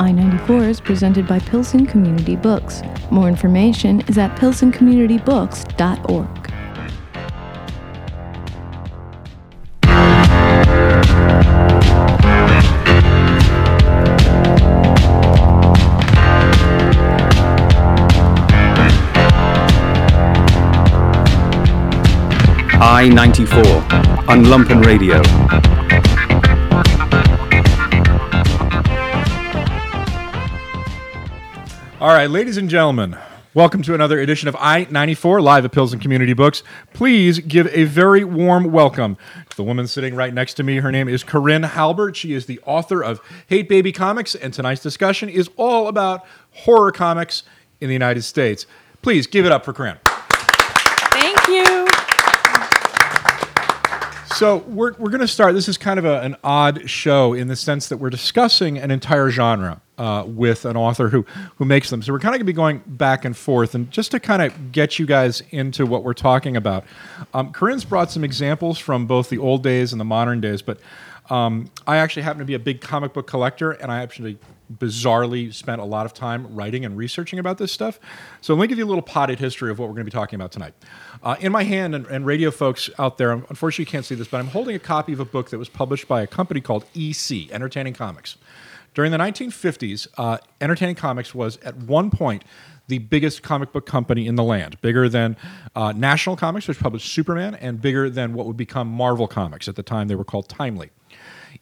I 94 is presented by Pilsen Community Books. More information is at pilsencommunitybooks.org. I 94 on Lumpen Radio. All right, ladies and gentlemen, welcome to another edition of I 94 live at Pilsen Community Books. Please give a very warm welcome to the woman sitting right next to me. Her name is Corinne Halbert. She is the author of Hate Baby Comics, and tonight's discussion is all about horror comics in the United States. Please give it up for Corinne. Thank you. So we're, we're going to start. This is kind of a, an odd show in the sense that we're discussing an entire genre uh, with an author who who makes them. So we're kind of going to be going back and forth, and just to kind of get you guys into what we're talking about. Um, Corinne's brought some examples from both the old days and the modern days, but um, I actually happen to be a big comic book collector, and I actually bizarrely spent a lot of time writing and researching about this stuff. So let me give you a little potted history of what we're going to be talking about tonight. Uh, in my hand, and, and, radio folks out there, unfortunately you can't see this, but I'm holding a copy of a book that was published by a company called EC, Entertaining Comics. During the 1950s, uh, Entertaining Comics was at one point the biggest comic book company in the land, bigger than uh, National Comics, which published Superman, and bigger than what would become Marvel Comics. At the time, they were called Timely.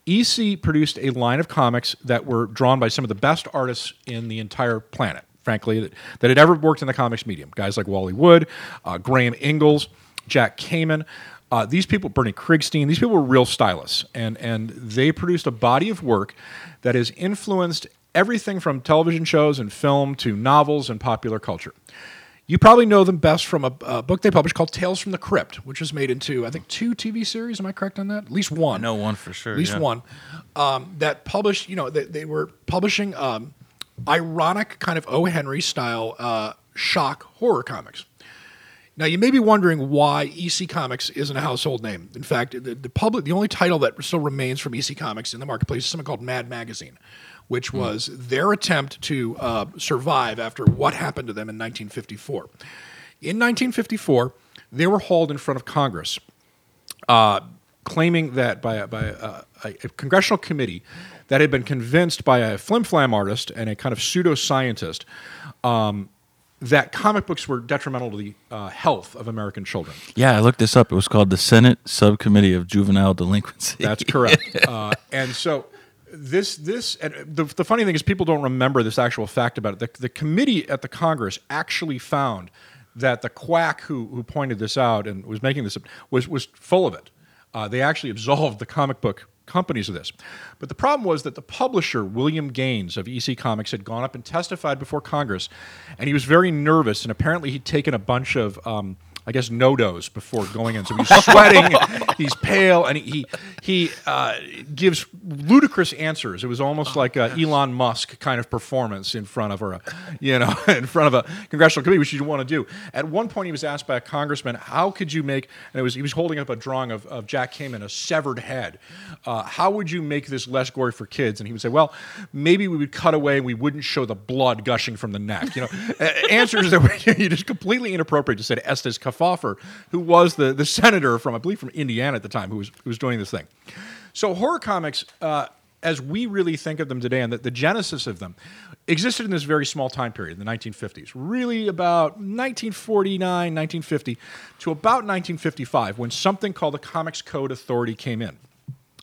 EC produced a line of comics that were drawn by some of the best artists in the entire planet, frankly, that, that had ever worked in the comics medium. Guys like Wally Wood, uh, Graham Ingels, Jack Kamen. Uh, these people, Bernie Krigstein, these people were real stylists, and and they produced a body of work that has influenced everything from television shows and film to novels and popular culture. You probably know them best from a, a, book they published called Tales from the Crypt, which was made into, I think, two TV series. Am I correct on that? At least one. No one for sure. At least yeah. one. Um, that published, you know, they, they were publishing um, ironic kind of O. Henry style uh, shock horror comics. Now you may be wondering why EC Comics isn't a household name. In fact, the, the public, the only title that still remains from EC Comics in the marketplace is something called Mad Magazine, which mm. was their attempt to uh, survive after what happened to them in 1954. In 1954, they were hauled in front of Congress, uh, claiming that by, a, by a, a, congressional committee that had been convinced by a flim flam artist and a kind of pseudo scientist. Um, that comic books were detrimental to the uh, health of American children. Yeah, I looked this up. It was called the Senate Subcommittee of Juvenile Delinquency. That's correct. uh, and so this this and the, the funny thing is people don't remember this actual fact about it. The, the committee at the Congress actually found that the quack who who pointed this out and was making this was was full of it. Uh, they actually absolved the comic book companies of this. But the problem was that the publisher, William Gaines of EC Comics, had gone up and testified before Congress, and he was very nervous, and apparently he'd taken a bunch of. Um, I guess NoDoz before going in. So he's sweating, he's pale, and he he, uh, gives ludicrous answers. It was almost oh, like a Elon Musk kind of performance in front of a, you know, in front of a congressional committee, which you want to do. At one point, he was asked by a congressman, "How could you make?" And it was he was holding up a drawing of, of Jack Kamen, a severed head. Uh, how would you make this less gory for kids? And he would say, "Well, maybe we would cut away and we wouldn't show the blood gushing from the neck." You know, answers that were just completely inappropriate to say to Estes Kefauver, who was the, the senator from, I believe, from Indiana at the time, who was, who was doing this thing. So horror comics, uh, as we really think of them today, and the, the genesis of them, existed in this very small time period, the 1950s, really about 1949, 1950 to about 1955, when something called the Comics Code Authority came in.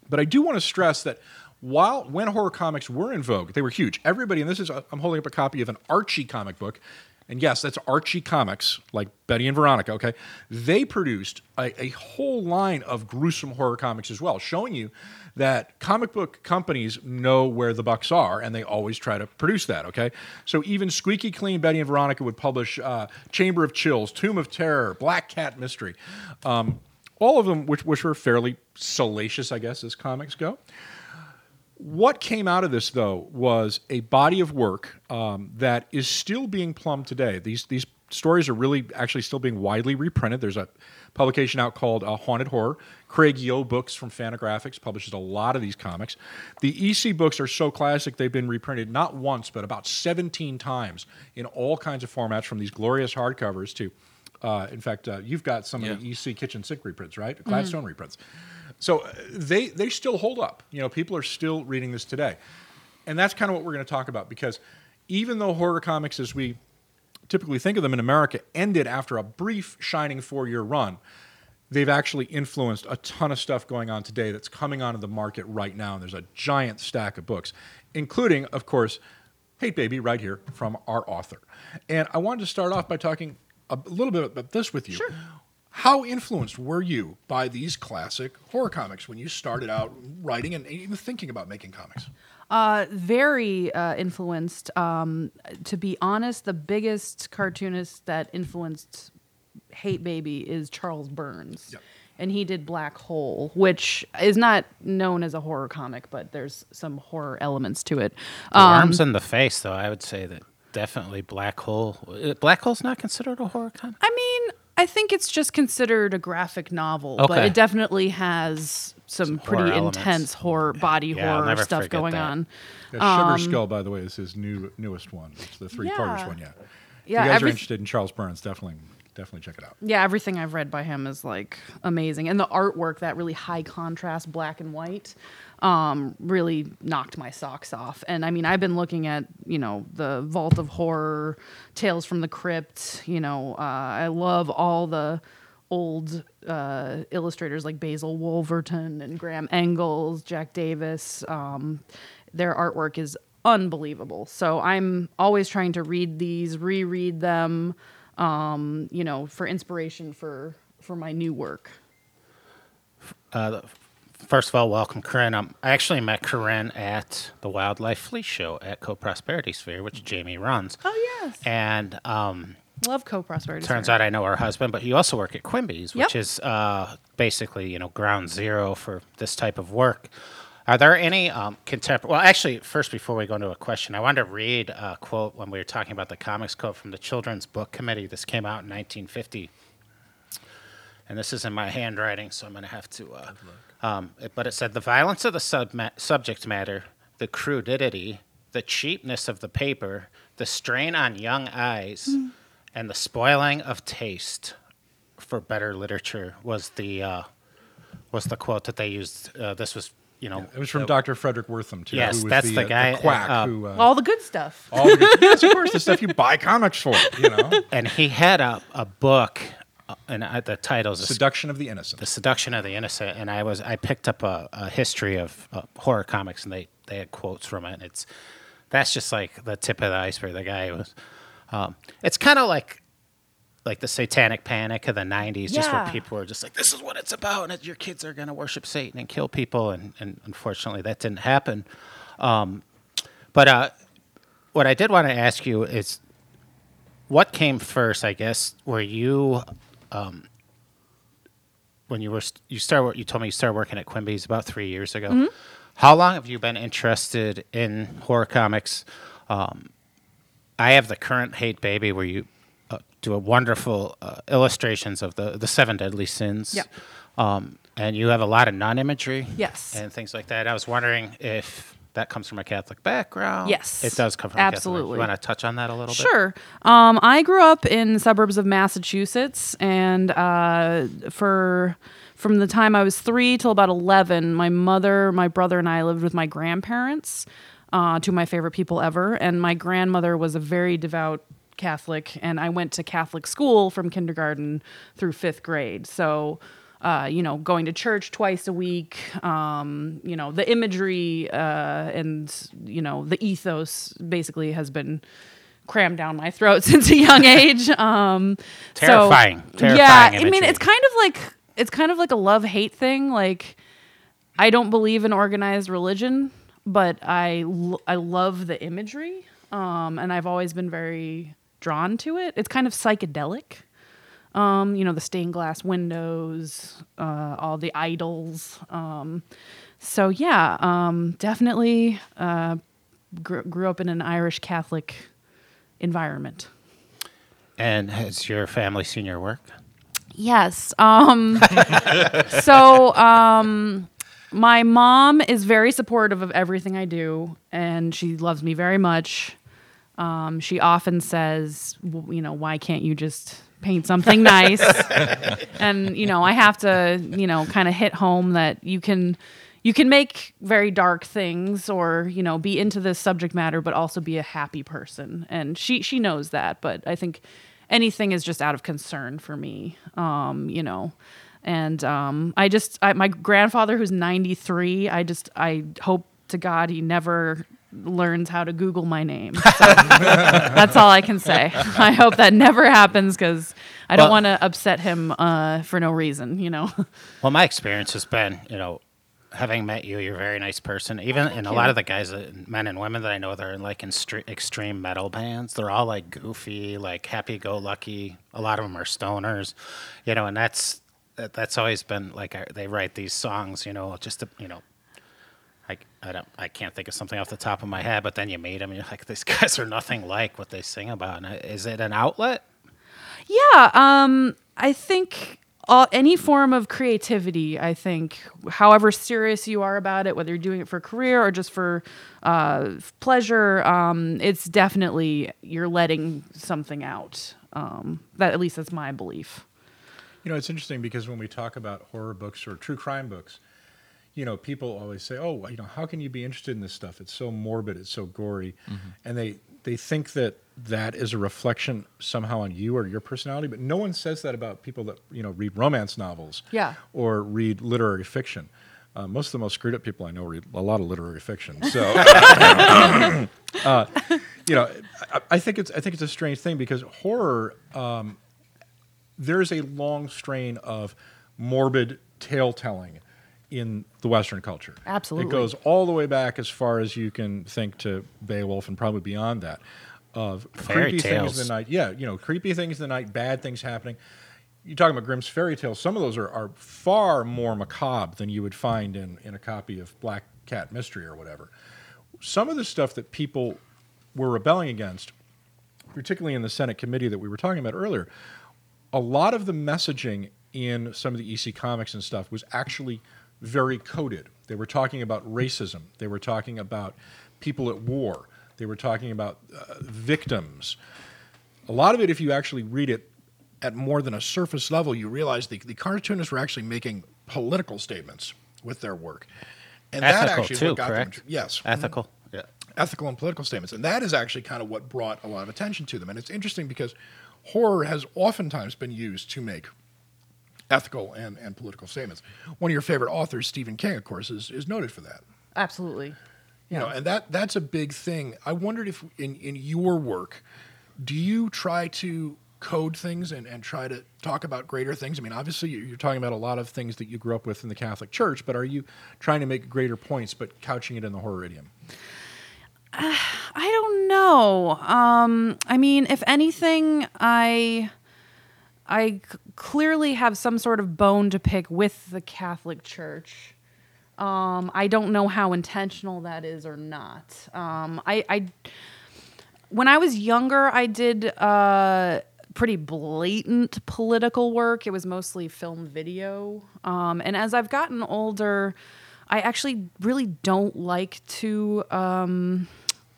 But I do want to stress that while when horror comics were in vogue, they were huge. Everybody, and this is I'm holding up a copy of an Archie comic book and yes, that's Archie Comics, like Betty and Veronica, okay? They produced a, a, whole line of gruesome horror comics as well, showing you that comic book companies know where the bucks are and they always try to produce that, okay? So even Squeaky Clean Betty and Veronica would publish uh, Chamber of Chills, Tomb of Terror, Black Cat Mystery, um, all of them which, which were fairly salacious, I guess, as comics go. What came out of this, though, was a body of work um, that is still being plumbed today. These these stories are really actually still being widely reprinted. There's a publication out called uh, Haunted Horror. Craig Yoe Books from Fantagraphics publishes a lot of these comics. The EC books are so classic they've been reprinted not once but about 17 times in all kinds of formats, from these glorious hardcovers to, uh, in fact, uh, you've got some of the EC kitchen sink reprints, right? Gladstone reprints. So uh, they they still hold up. You know, people are still reading this today, and that's kind of what we're going to talk about because even though horror comics, as we typically think of them in America, ended after a brief shining four year run, they've actually influenced a ton of stuff going on today that's coming onto the market right now. And there's a giant stack of books, including, of course, Hate Baby right here from our author. And I wanted to start off by talking a little bit about this with you. How influenced were you by these classic horror comics when you started out writing and even thinking about making comics? Uh, very uh, influenced. Um, to be honest, the biggest cartoonist that influenced Hate Baby is Charles Burns. Yep. And he did Black Hole, which is not known as a horror comic, but there's some horror elements to it. The Um, arms in the face, though, I would say that definitely Black Hole. uh, Black Hole's not considered a horror comic. I mean, I think it's just considered a graphic novel, but it definitely has some, horror pretty elements. intense horror, body Yeah, horror stuff going that. on. Yeah, Sugar um, Skull, by the way, is his new newest one. It's the three parters Yeah. one. Yeah. Yeah, if you guys are interested in Charles Burns, definitely definitely check it out. Yeah, everything I've read by him is like amazing, and the artwork, that really high contrast black and white, um, really knocked my socks off. And I mean, I've been looking at you know the Vault of Horror, Tales from the Crypt. You know, uh, I love all the old uh, illustrators like Basil Wolverton and Graham Ingels, Jack Davis. Um, their artwork is unbelievable. So I'm always trying to read these, reread them, um, you know, for inspiration for for my new work. First of all, welcome, Corinne. Um, I actually met Corinne at the Wildlife Flea Show at Co Prosperity Sphere, which Jamie runs. Oh yes, And um, love co-prosperity. turns Sphere. out I know her husband, but you also work at Quimby's, which Yep. is uh, basically you know ground zero for this type of work. Are there any um, contemporary? Well, actually, first before we go into a question, I wanted to read a quote when we were talking about the comics code from the Children's Book Committee. This came out in 1950, and this is in my handwriting, so I'm going to have to. Uh, um, but it said the violence of the subma- subject matter, the crudity, the cheapness of the paper, the strain on young eyes, and the spoiling of taste for better literature was the uh, was the quote that they used. Uh, this was, you know, It was from uh, Dr. Fredric Wertham, too. Yes, who was that's the uh, guy, quack uh, who. Uh, all the good stuff. all the good- yes, of course, the stuff you buy comics for. You know, and he had a, a book, uh, and uh, the title's a Seduction of the Innocent. the seduction of the innocent and i was i picked up a, a history of uh, horror comics and they they had quotes from it and it's that's just like the tip of the iceberg the guy was um, it's kind of like like the satanic panic of the 90s just where people were just like this is what it's about and it, your kids are going to worship satan and kill people and, and unfortunately that didn't happen um, but uh, what i did want to ask you is what came first i guess were you when you were st- you start you told me you started working at Quimby's about three years ago. Mm-hmm. How long have you been interested in horror comics? Um, I have the current Hate Baby where you uh, do a wonderful uh, illustrations of the the seven deadly sins. Yep. Um, and you have a lot of nun imagery. Yes. And things like that. I was wondering if that comes from a Catholic background. Yes. It does come from a Catholic Absolutely. You want to touch on that a little bit? Sure. Um, I grew up in the suburbs of Massachusetts, and uh, for from the time I was three till about eleven, my mother, my brother, and I lived with my grandparents. Uh, two of my favorite people ever, and my grandmother was a very devout Catholic, and I went to Catholic school from kindergarten through fifth grade. So. Uh, you know, going to church twice a week, um, you know, the imagery uh, and, you know, the ethos basically has been crammed down my throat since a young age. Um, so- Terrifying. Terrifying yeah, I mean, it's kind of like it's kind of like a love hate thing. Like, I don't believe in organized religion, but I l- I love the imagery, um, and I've always been very drawn to it. It's kind of psychedelic. Um, you know, the stained glass windows, uh, all the idols. Um, so yeah, um, definitely uh, gr- grew up in an Irish Catholic environment. And has your family seen your work? Yes. Um, so um, my mom is very supportive of everything I do, and she loves me very much. Um, she often says, you know, why can't you just paint something nice? and you know, I have to, you know, kind of hit home that you can. You can make very dark things, or you know, be into this subject matter, but also be a happy person. And she she knows that. But I think anything is just out of concern for me. Um, you know, and um, I just I, my grandfather who's 93. I just I hope to God he never learns how to Google my name. So that's all I can say. I hope that never happens because I don't Well- want to upset him uh, for no reason. You know. Well, my experience has been, you know, having met you, you're a very nice person. Even and a lot of the guys, that, men and women that I know that are in like in stre- extreme metal bands, they're all like goofy, like happy-go-lucky. A lot of them are stoners, you know, and that's that, that's always been like uh, they write these songs, you know, just to, you know. I, I don't I can't think of something off the top of my head, but then you meet them, and you're like, these guys are nothing like what they sing about. And uh, is it an outlet? Yeah, um, I think uh, any form of creativity, I think, however serious you are about it, whether you're doing it for career or just for uh, pleasure, um, it's definitely you're letting something out. Um, that at least that's my belief. You know, it's interesting because when we talk about horror books or true crime books, you know, people always say, "Oh, you know, how can you be interested in this stuff? It's so morbid, it's so gory," and they they think that that is a reflection somehow on you or your personality. But no one says that about people that you know read romance novels, Yeah. or read literary fiction. Uh, most of the most screwed up people I know read a lot of literary fiction. So, uh, you know, I, I think it's I think it's a strange thing because horror um, there's a long strain of morbid tale telling in the Western culture. Absolutely. It goes all the way back as far as you can think to Beowulf and probably beyond that. Of Fairy creepy things in tales. the night. Yeah, you know, creepy things in the night, bad things happening. You're talking about Grimm's fairy tales. Some of those are, are far more macabre than you would find in, in a copy of Black Cat Mystery or whatever. Some of the stuff that people were rebelling against, particularly in the Senate committee that we were talking about earlier, a lot of the messaging in some of the EC comics and stuff was actually very coded. They were talking about racism. They were talking about people at war. They were talking about uh, victims. A lot of it, if you actually read it at more than a surface level, you realize the, the cartoonists were actually making political statements with their work. And that actually too, got correct? them. Yes, Ethical. Yeah. ethical and political statements. And that is actually kind of what brought a lot of attention to them. And it's interesting because horror has oftentimes been used to make ethical and, and political statements. One of your favorite authors, Stephen King, of course, is, is noted for that. Absolutely. You know, and that that's a big thing. I wondered if in, in your work, do you try to code things and, and try to talk about greater things? I mean, obviously you- you're talking about a lot of things that you grew up with in the Catholic Church, but are you trying to make greater points but couching it in the horror idiom? I don't know. Um, I mean, if anything, I I c- clearly have some sort of bone to pick with the Catholic Church. Um, I don't know how intentional that is or not. Um, I, I when I was younger, I did uh, pretty blatant political work. It was mostly film video. Um, and as I've gotten older, I actually really don't like to um,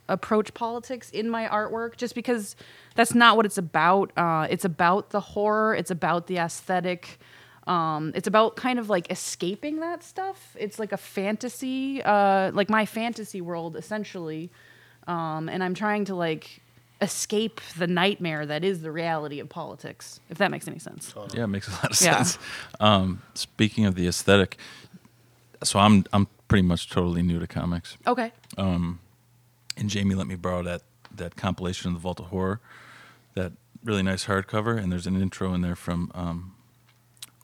approach politics in my artwork just because that's not what it's about. Uh, it's about the horror, it's about the aesthetic. Um, it's about kind of like escaping that stuff. It's like a fantasy, uh, like my fantasy world essentially. Um, and I'm trying to like escape the nightmare that is the reality of politics, if that makes any sense. Yeah, it makes a lot of Yeah. sense. Um, speaking of the aesthetic, so I'm I'm pretty much totally new to comics, Okay. And Jamie let me borrow that that compilation of the Vault of Horror, that really nice hardcover, and there's an intro in there from um,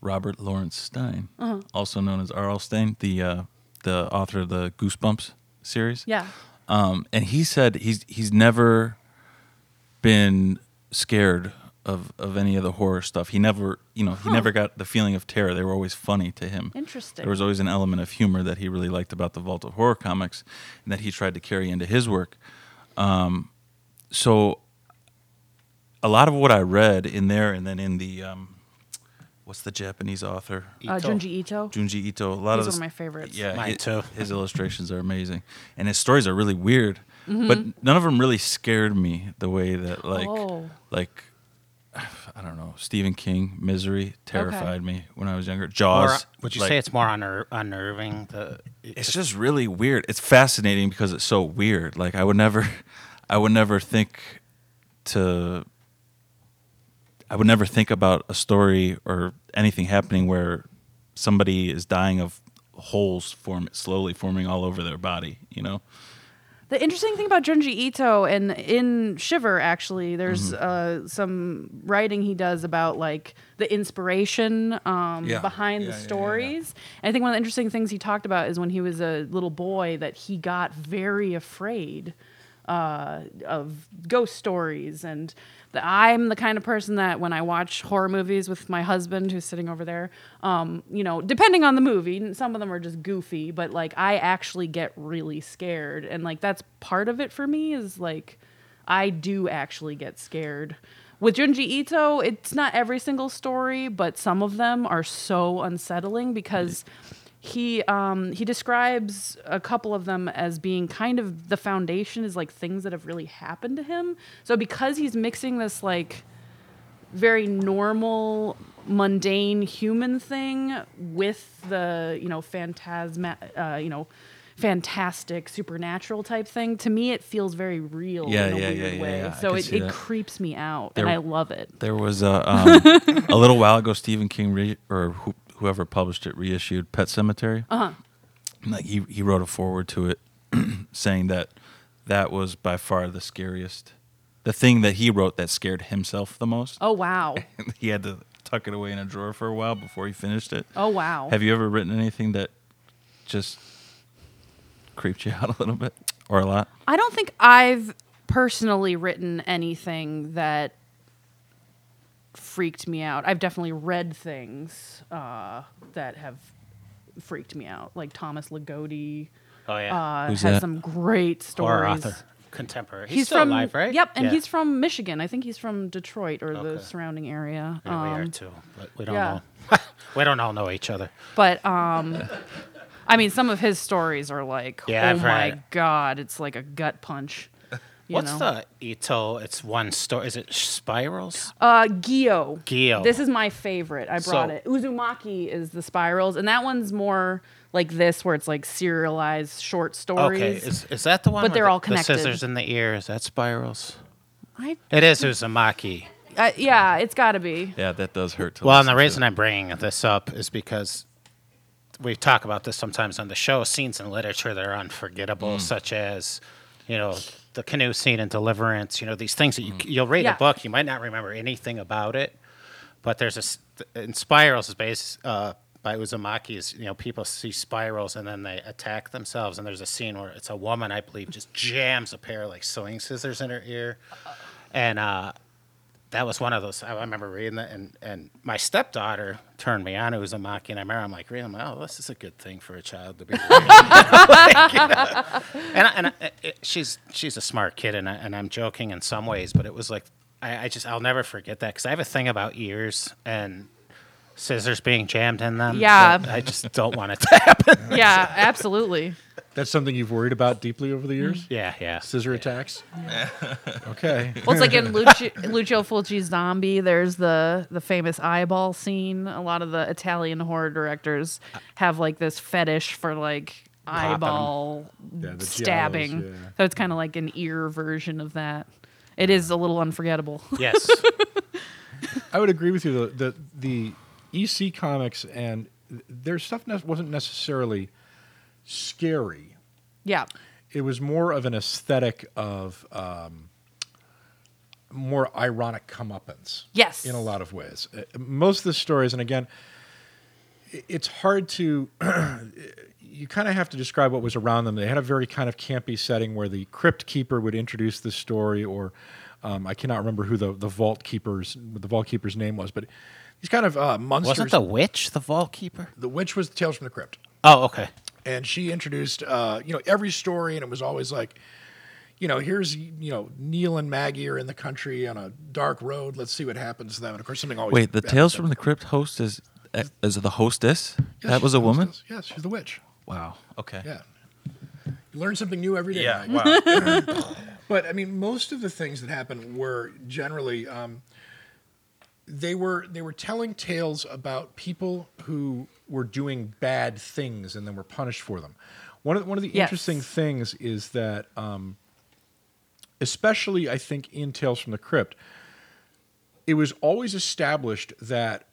Robert Lawrence Stine, also known as R.L. Stine, the uh, the author of the Goosebumps series. Yeah. Um, and he said he's he's never been scared of, of any of the horror stuff. He never, you know, he never got the feeling of terror. They were always funny to him. Interesting. There was always an element of humor that he really liked about the Vault of Horror comics, and that he tried to carry into his work. Um, so a lot of what I read in there, and then in the um, what's the Japanese author Uh, Junji Ito. Junji Ito. A lot He's of one of his- my favorites. Yeah, Mine hi- too. His illustrations are amazing, and his stories are really weird. Mm-hmm. But none of them really scared me the way that like Oh. like I don't know Stephen King Misery terrified me when I was younger. Jaws. More, would you like, say it's more unner- unnerving? The it's just really weird. It's fascinating because it's so weird. Like I would never, I would never think to. I would never think about a story or anything happening where somebody is dying of holes form slowly forming all over their body. You know. The interesting thing about Junji Ito and in Shiver, actually, there's Mm-hmm. uh, some writing he does about like the inspiration um, Yeah. behind Yeah, the yeah, yeah, yeah. stories. And I think one of the interesting things he talked about is when he was a little boy that he got very afraid uh, of ghost stories. And the, I'm the kind of person that when I watch horror movies with my husband who's sitting over there, um, you know, depending on the movie, some of them are just goofy, but like I actually get really scared. And like that's part of it for me is like I do actually get scared. With Junji Ito, it's not every single story, but some of them are so unsettling because he um, he describes a couple of them as being kind of the foundation is like things that have really happened to him. So because he's mixing this like very normal mundane human thing with the you know phantasma uh, you know fantastic supernatural type thing to me it feels very real Yeah, in a yeah, weird yeah, way yeah. So it, it creeps me out There- and i love it There was a um, a little while ago. Stephen King re- or who, whoever published it reissued Pet Sematary. Uh huh. Like he he wrote a foreword to it, saying that that was by far the scariest, the thing that he wrote that scared himself the most. oh wow he had to tuck it away in a drawer for a while before he finished it. oh wow Have you ever written anything that just creeped you out a little bit or a lot? I don't think I've personally written anything that freaked me out. I've definitely read things uh, that have freaked me out, like Thomas Ligotti oh yeah, uh, Who's has that? some great horror stories. author, contemporary. He's, still from alive, right? Yep, and Yeah. he's from Michigan. I think he's from Detroit or the surrounding area. Yeah, we are Um, too, but we don't yeah. know. we don't all know each other. But um, I mean, some of his stories are like, Yeah, oh I've my read- god, it's like a gut punch. You What's know? the Ito? It's one story. Is it spirals? Uh, Gyo. Gyo. This is my favorite. I brought So- it. Uzumaki is the spirals, and that one's more like this, where it's like serialized short stories. Okay, is, is that the one? But with they're the, all connected. The scissors in the ear. Is that spirals? I, It is Uzumaki. uh, yeah, it's got to be. Yeah, that does hurt. To Well, and listen the to. reason I'm bringing this up is because we talk about this sometimes on the show. Scenes in literature that are unforgettable, such as, you know, the canoe scene in Deliverance. You know, these things that you you'll read Yeah. a book, you might not remember anything about it, but there's a in Spirals is based uh, by Uzumaki. Is you know people see spirals and then they attack themselves, and there's a scene where it's a woman, I believe, just jams a pair of like sewing scissors in her ear, and uh, that was one of those. I remember reading that, and, and my stepdaughter turned me on to Uzumaki, and I remember I'm like reading, I'm like, oh, this is a good thing for a child to be. Like, uh, and I, and I, it, she's she's a smart kid, and I, and I'm joking in some ways, but it was like I, I just I'll never forget that because I have a thing about ears and scissors being jammed in them. Yeah. I just don't want it to happen. Yeah, absolutely. That's something you've worried about deeply over the years? yeah, yeah. Scissor attacks? okay. Well, it's like in Lucio, Lucio Fulci's Zombie. There's the the famous eyeball scene. A lot of the Italian horror directors have like this fetish for like eyeball Yeah, stabbing. giallos, yeah. So it's kind of like an ear version of that. It is a little unforgettable. Yes. I would agree with you. The the, the EC comics and their stuff ne- wasn't necessarily scary. yeah. It was more of an aesthetic of um, more ironic comeuppance. Yes. in a lot of ways. Uh, Most of the stories, and again, it's hard to. you kind of have to describe what was around them. They had a very kind of campy setting where the crypt keeper would introduce the story, or um, I cannot remember who the the vault keeper's what the vault keeper's name was, but these kind of uh, monsters. Wasn't the witch the vault keeper? the witch was the Tales from the Crypt Oh, okay. And she introduced uh, you know every story and it was always like you know, here's you know Neil and Maggie are in the country on a dark road. Let's see what happens to them. And of course, something always. Wait, the Tales from the Crypt host is is the hostess? Yes, that was a woman. hostess. Yes, she's the witch. Wow. Okay. Yeah. You learn something new every day. Yeah. Mike. Wow. But I mean, most of the things that happened were generally um, they were they were telling tales about people who were doing bad things and then were punished for them. One of the, one of the Yes. interesting things is that, um, especially I think in Tales from the Crypt, it was always established that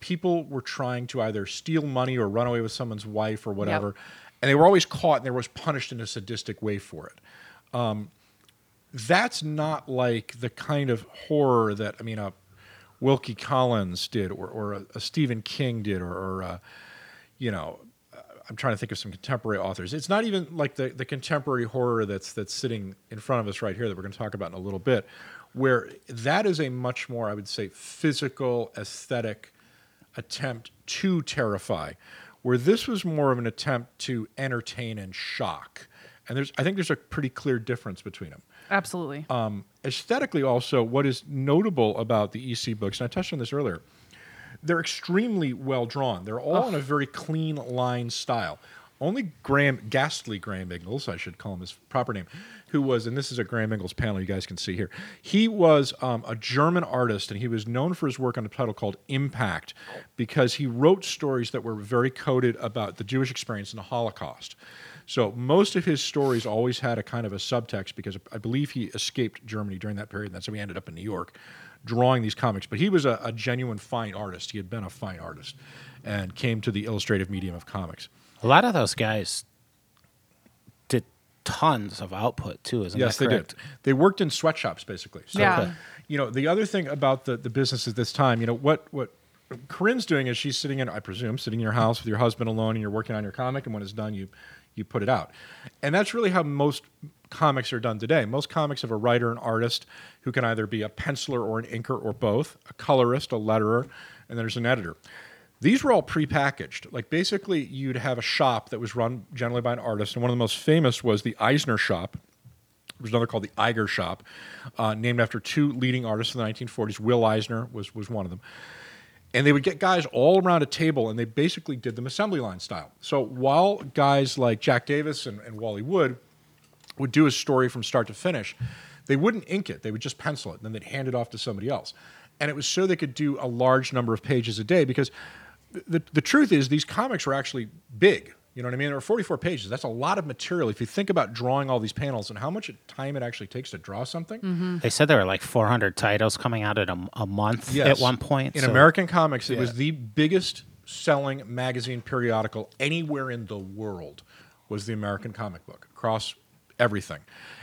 people were trying to either steal money or run away with someone's wife or whatever, and they were always caught and they were always punished in a sadistic way for it. Um, that's not like the kind of horror that I mean, a Wilkie Collins did, or, or a, a Stephen King did, or, or uh, you know, uh, I'm trying to think of some contemporary authors. It's not even like the, the contemporary horror that's that's sitting in front of us right here that we're going to talk about in a little bit, where that is a much more, I would say, physical, aesthetic attempt to terrify, where this was more of an attempt to entertain and shock. And there's, I think there's a pretty clear difference between them Absolutely. um, aesthetically also what is notable about the ec books and i touched on this earlier they're extremely well drawn. They're all in a very clean line style. Only graham ghastly graham ingels i should call him his proper name who was and this is a graham ingels panel you guys can see here. He was um, a german artist and he was known for his work on a title called impact because he wrote stories that were very coded about the jewish experience in the holocaust so most of his stories always had a kind of a subtext because I believe he escaped Germany during that period. And that's how he ended up in New York drawing these comics. But he was a, a genuine fine artist. He had been a fine artist and came to the illustrative medium of comics. A lot of those guys did tons of output too. Isn't yes, that they did. They worked in sweatshops basically. So, Yeah. you know, the other thing about the, the business at this time, you know, what what Corinne's doing is she's sitting in, I presume, sitting in your house with your husband alone, and you're working on your comic, and when it's done, you you put it out, and that's really how most comics are done today. Most comics have a writer, an artist who can either be a penciler or an inker or both, a colorist, a letterer, and there's an editor. These were all prepackaged. Like basically, you'd have a shop that was run generally by an artist, and one of the most famous was the Eisner Shop. There was another called the Iger Shop, uh, named after two leading artists in the 1940s. Will Eisner was was one of them, and they would get guys all around a table, and they basically did them assembly line style. So while guys like Jack Davis and, and Wally Wood would do a story from start to finish, they wouldn't ink it. They would just pencil it, and then they'd hand it off to somebody else. And it was so they could do a large number of pages a day because the, the truth is these comics were actually big. You know what I mean? There were 44 pages. That's a lot of material. If you think about drawing all these panels and how much time it actually takes to draw something, They said there were like 400 titles coming out in a, a month Yes. at one point. In so- American comics, it was the biggest selling magazine periodical anywhere in the world was the American comic book across everything.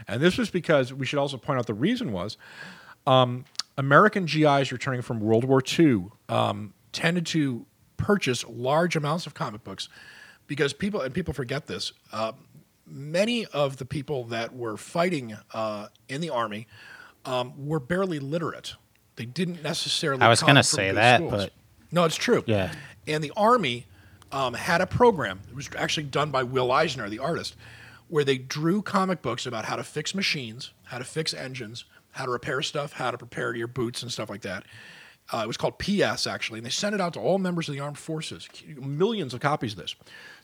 And this was because we should also point out the reason was um, American GIs returning from World War II um, tended to purchase large amounts of comic books because people, and people forget this, uh, many of the people that were fighting uh, in the army um, were barely literate. They didn't necessarily. I was gonna say that, schools. but- no, it's true. Yeah. And the army um, had a program. It was actually done by Will Eisner, the artist, where they drew comic books about how to fix machines, how to fix engines, how to repair stuff, how to prepare your boots and stuff like that. Uh, it was called PS actually, and they sent it out to all members of the armed forces. Millions of copies of this.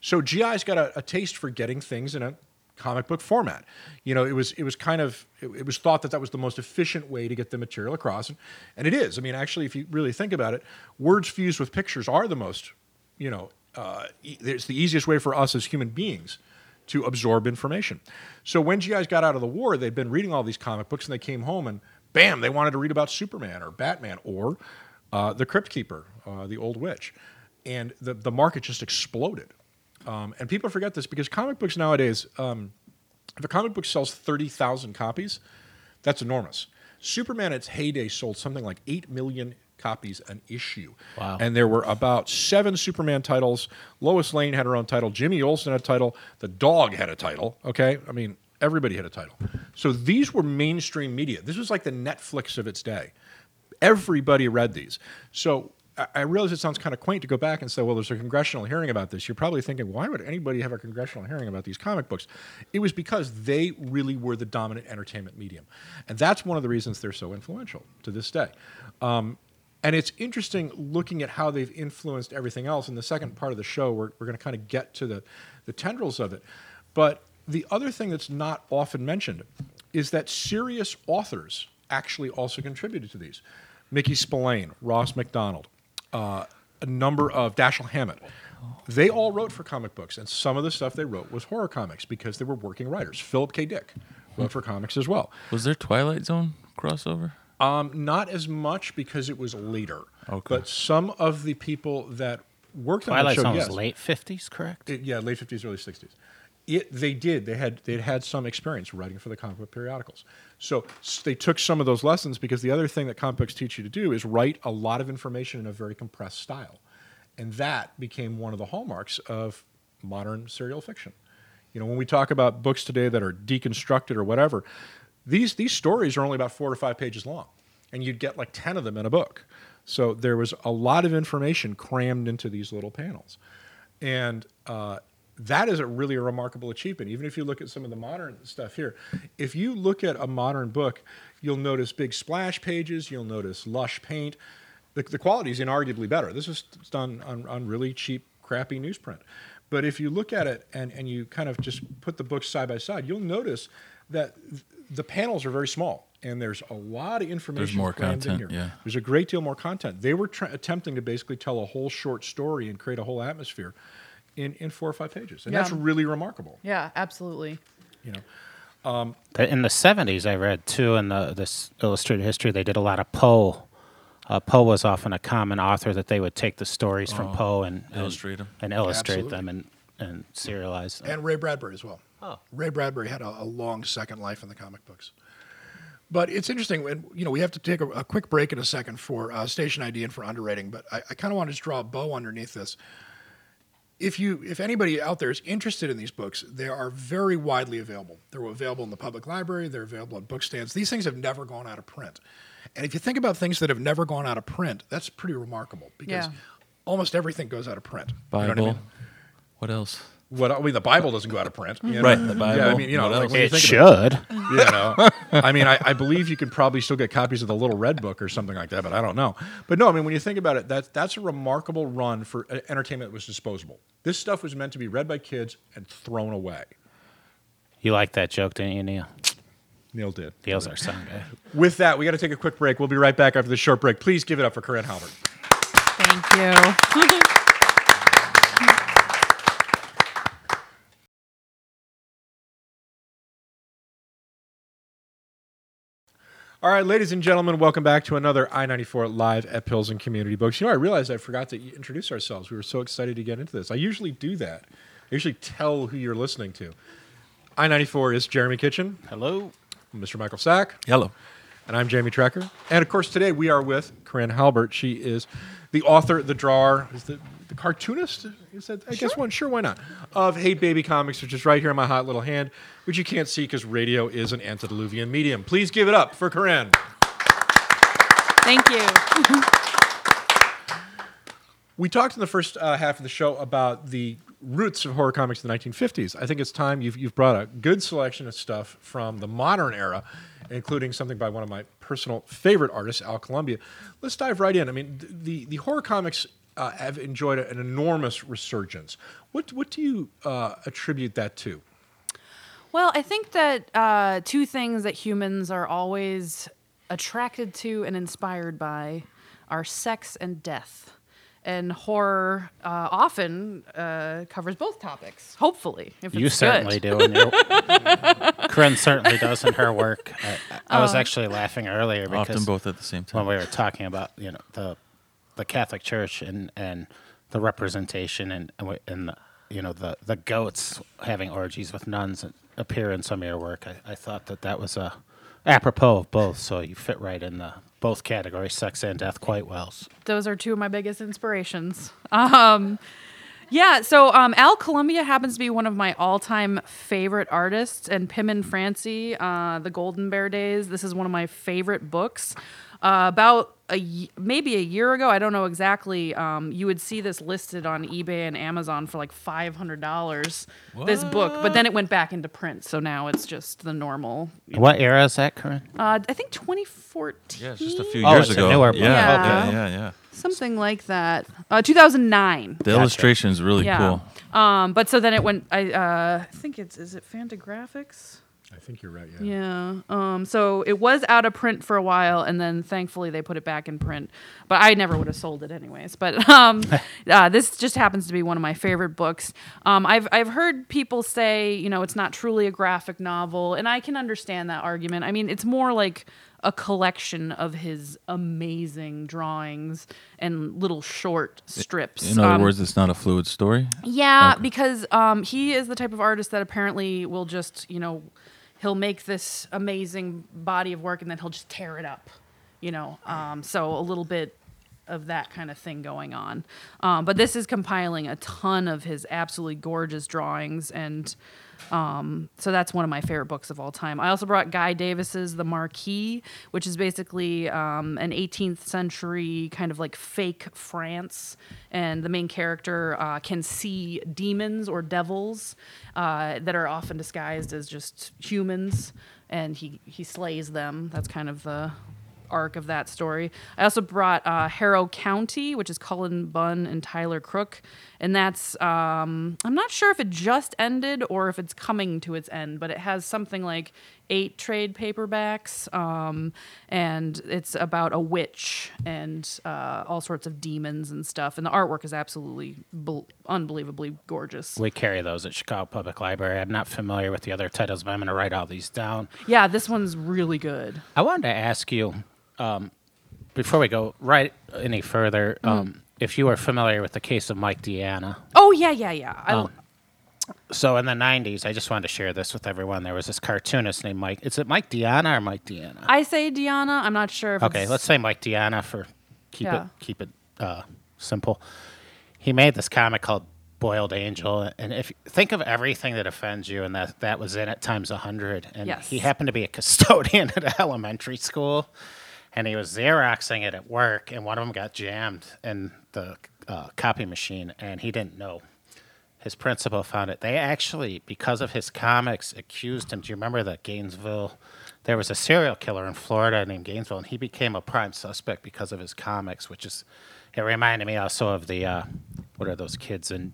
So GI's got a, a taste for getting things in a comic book format. You know, it was it was kind of it, it was thought that that was the most efficient way to get the material across, and, and it is. I mean, actually, if you really think about it, words fused with pictures are the most, you know, uh, e- it's the easiest way for us as human beings to absorb information. So when GIs got out of the war, they'd been reading all these comic books, and they came home and bam, they wanted to read about Superman or Batman or uh, the Crypt Keeper, uh, the Old Witch, and the the market just exploded. Um, and people forget this because comic books nowadays, um, if a comic book sells 30,000 copies, that's enormous. Superman, at its heyday, sold something like 8 million copies an issue. Wow. And there were about seven Superman titles. Lois Lane had her own title. Jimmy Olsen had a title. The dog had a title. Okay. I mean, everybody had a title. So these were mainstream media. This was like the Netflix of its day. Everybody read these. So I- realize it sounds kind of quaint to go back and say, well, there's a congressional hearing about this. You're probably thinking, why would anybody have a congressional hearing about these comic books? It was because they really were the dominant entertainment medium. And that's one of the reasons they're so influential to this day. Um, and it's interesting looking at how they've influenced everything else. In the second part of the show, we're, we're going to kind of get to the, the tendrils of it. But the other thing that's not often mentioned is that serious authors actually also contributed to these. Mickey Spillane, Ross Macdonald, uh, a number of Dashiell Hammett. They all wrote for comic books, and some of the stuff they wrote was horror comics because they were working writers. Philip K. Dick wrote for comics as well. Was there Twilight Zone crossover? Um, not as much because it was later. Okay. But some of the people that worked on Twilight the show, Zone yes, was late fifties, correct? It- yeah, late fifties, early sixties. It they did. They had they had some experience writing for the comic book periodicals. So they took some of those lessons because the other thing that comic books teach you to do is write a lot of information in a very compressed style, and that became one of the hallmarks of modern serial fiction. You know, when we talk about books today that are deconstructed or whatever, these these stories are only about four to five pages long, and you'd get like ten of them in a book. So there was a lot of information crammed into these little panels, and uh, that is a really a remarkable achievement. Even if you look at some of the modern stuff here, if you look at a modern book, you'll notice big splash pages, you'll notice lush paint. The, the quality is inarguably better. This is done on, on really cheap, crappy newsprint. But if you look at it and, and you kind of just put the books side by side, you'll notice that the panels are very small and there's a lot of information. there's more crammed in content, here. yeah. There's a great deal more content. They were try- attempting to basically tell a whole short story and create a whole atmosphere in, in four or five pages. And that's really remarkable. Yeah, absolutely. You know, The- In the seventies, I read too in the this illustrated history, they did a lot of Poe. Uh, Poe was often a common author that they would take the stories from Poe and, and Illustrate 'em. and illustrate Absolutely. them and and serialize them. and Ray Bradbury as well. Oh. Ray Bradbury had a, a long second life in the comic books. But it's interesting, and you know, we have to take a, a quick break in a second for uh, station ID and for underwriting. But I, I kind of want to just draw a bow underneath this. If you, if anybody out there is interested in these books, they are very widely available. They're available in the public library. They're available on book stands. These things have never gone out of print. And if you think about things that have never gone out of print, that's pretty remarkable because Yeah. almost everything goes out of print. You know Bible. what I mean? What else? What I mean, the Bible doesn't go out of print. you know? Right, the Bible. Yeah, I mean, you know, like else? when you It think about should. you know i mean I, I believe you can probably still get copies of the little red book or something like that but i don't know but no i mean when you think about it that's that's a remarkable run for uh, entertainment that was disposable this stuff was meant to be read by kids and thrown away You like that joke, didn't you, Neil? neil did Neil's our son guy. with that we got to take a quick break we'll be right back after this short break please give it up for corinne halbert Thank you. all right ladies and gentlemen welcome back to another i-94 live at Pilsen community books you know i realized i forgot to introduce ourselves we were so excited to get into this i usually do that i usually tell who you're listening to i-94 is jeremy kitchen Hello. Mr. Michael Sack, Hello. and I'm Jamie Trecker. And of course, today we are with Corinne Halbert. She is the author, the drawer, is the, the cartoonist. He said, I guess one. Sure, why not? Of Hate Baby Comics, which is right here in my hot little hand, which you can't see because radio is an antediluvian medium. Please give it up for Corinne. Thank you. We talked in the first uh, half of the show about the roots of horror comics in the 1950s. I think it's time you've, you've brought a good selection of stuff from the modern era, including something by one of my personal favorite artists, Al Columbia. Let's dive right in. I mean, the, the horror comics uh, have enjoyed an enormous resurgence. What, what do you uh, attribute that to? Well, I think that uh, two things that humans are always attracted to and inspired by are sex and death. And horror uh, often uh, covers both topics. Hopefully, if You certainly good. do. And Corinne certainly does in her work. I, I Uh, was actually laughing earlier because Often both at the same time when we were talking about you know the the Catholic Church and and the representation and and the, you know the the goats having orgies with nuns appear in some of your work. I, I thought that that was a apropos of both, so you fit right in the both categories, sex and death, quite well. those are two of my biggest inspirations. Um, Yeah, so um, Al Columbia happens to be one of my all-time favorite artists, and Pim and Francie, uh, the Golden Bear Days. This is one of my favorite books. Uh, about a y- maybe a year ago, I don't know exactly. Um, you would see this listed on eBay and Amazon for like five hundred dollars. This book, but then it went back into print, so now it's just the normal. What era is that, Corinne? Uh, I think 2014. Yeah, it's just a few Oh, years it's a ago. newer book. Yeah, Yeah. yeah, yeah, yeah. something like that. Uh, 2009. The illustration is really Yeah. cool. Um, but so then it went. I uh, think it's is it Fantagraphics. I think you're right. Yeah. Um, so it was out of print for a while, and then thankfully they put it back in print. But I never would have sold it anyways. But um, uh, this just happens to be one of my favorite books. Um, I've I've heard people say, you know, it's not truly a graphic novel, and I can understand that argument. I mean, it's more like a collection of his amazing drawings and little short strips. In other Um, words, it's not a fluid story. yeah, because um, he is the type of artist that apparently will just, you know, he'll make this amazing body of work and then he'll just tear it up, you know. Um, so a little bit of that kind of thing going on. Um, but this is compiling a ton of his absolutely gorgeous drawings and. Um, so that's one of my favorite books of all time. I also brought Guy Davis's The Marquis, which is basically um, an 18th century kind of like fake France, and the main character uh, can see demons or devils uh, that are often disguised as just humans, and he he slays them. That's kind of the arc of that story. I also brought uh, Harrow County, which is Cullen Bunn and Tyler Crook, and that's um, I'm not sure if it just ended or if it's coming to its end, but it has something like eight trade paperbacks, um, and it's about a witch and uh, all sorts of demons and stuff, and the artwork is absolutely bel unbelievably gorgeous. We carry those at Chicago Public Library. I'm not familiar with the other titles, but I'm going to write all these down. Yeah, this one's really good. I wanted to ask you, um, before we go right any further, um, if you are familiar with the case of Mike Diana. Oh yeah, yeah, yeah. I, Um, So in the 90s, I just wanted to share this with everyone. There was this cartoonist named Mike. Is it Mike Diana or Mike Diana? I say Diana. I'm not sure if Okay, it's- let's say Mike Diana for keep Yeah. it keep it uh, simple. He made this comic called Boiled Angel, and if think of everything that offends you, and that that was in it times a hundred. And Yes. he happened to be a custodian at an elementary school, and he was xeroxing it at work, and one of them got jammed in the uh, copy machine, and he didn't know. His principal found it. They actually, because of his comics, accused him. Do you remember that Gainesville? There was a serial killer in Florida named Gainesville, and he became a prime suspect because of his comics, which is, it reminded me also of the, uh, what are those kids in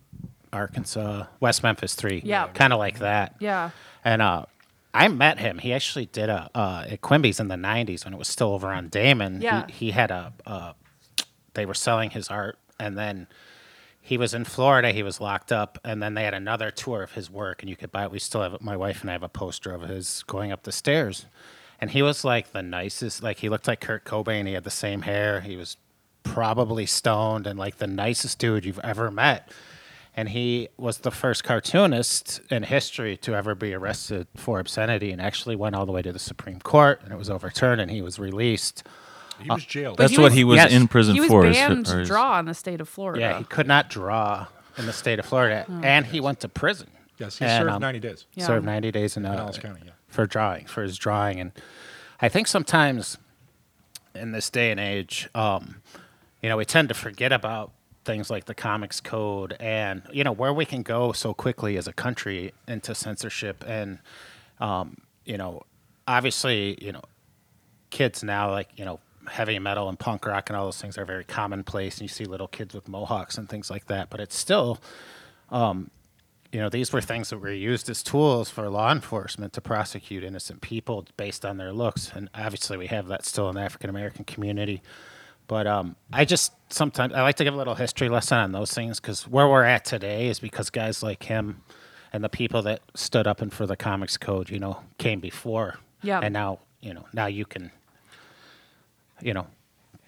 Arkansas? West Memphis 3. Yeah. Kind of like that. Yeah. And uh, I met him. He actually did a uh, at Quimby's in the '90s when it was still over on Damen. Yeah. He, he had a. Uh, they were selling his art, and then he was in Florida. He was locked up, and then they had another tour of his work, and you could buy it. We still have it. My wife and I have a poster of his going up the stairs, and he was like the nicest. Like he looked like Kurt Cobain. He had the same hair. He was probably stoned and like the nicest dude you've ever met. And he was the first cartoonist in history to ever be arrested for obscenity and actually went all the way to the Supreme Court and it was overturned and he was released. He was jailed. But That's he what was- he was Yes. in prison He was for. banned or to draw in the state of Florida. Yeah, he could not draw in the state of Florida and he went to prison. yes, he And, served um, 90 days. Yeah. Served 90 days in, uh, Dallas County, yeah. for drawing, for his drawing. And I think sometimes in this day and age, um, you know, we tend to forget about things like the comics code and, you know, where we can go so quickly as a country into censorship. And, um, you know, obviously, you know, kids now, like, you know, heavy metal and punk rock and all those things are very commonplace. And you see little kids with mohawks and things like that. But it's still, you know, these were things that were used as tools for law enforcement to prosecute innocent people based on their looks. And obviously, we have that still in the African American community. But um, I just sometimes I like to give a little history lesson on those things because where we're at today is because guys like him and the people that stood up and for the comics code, you know, came before. Yeah. And now, you know, now you can, you know,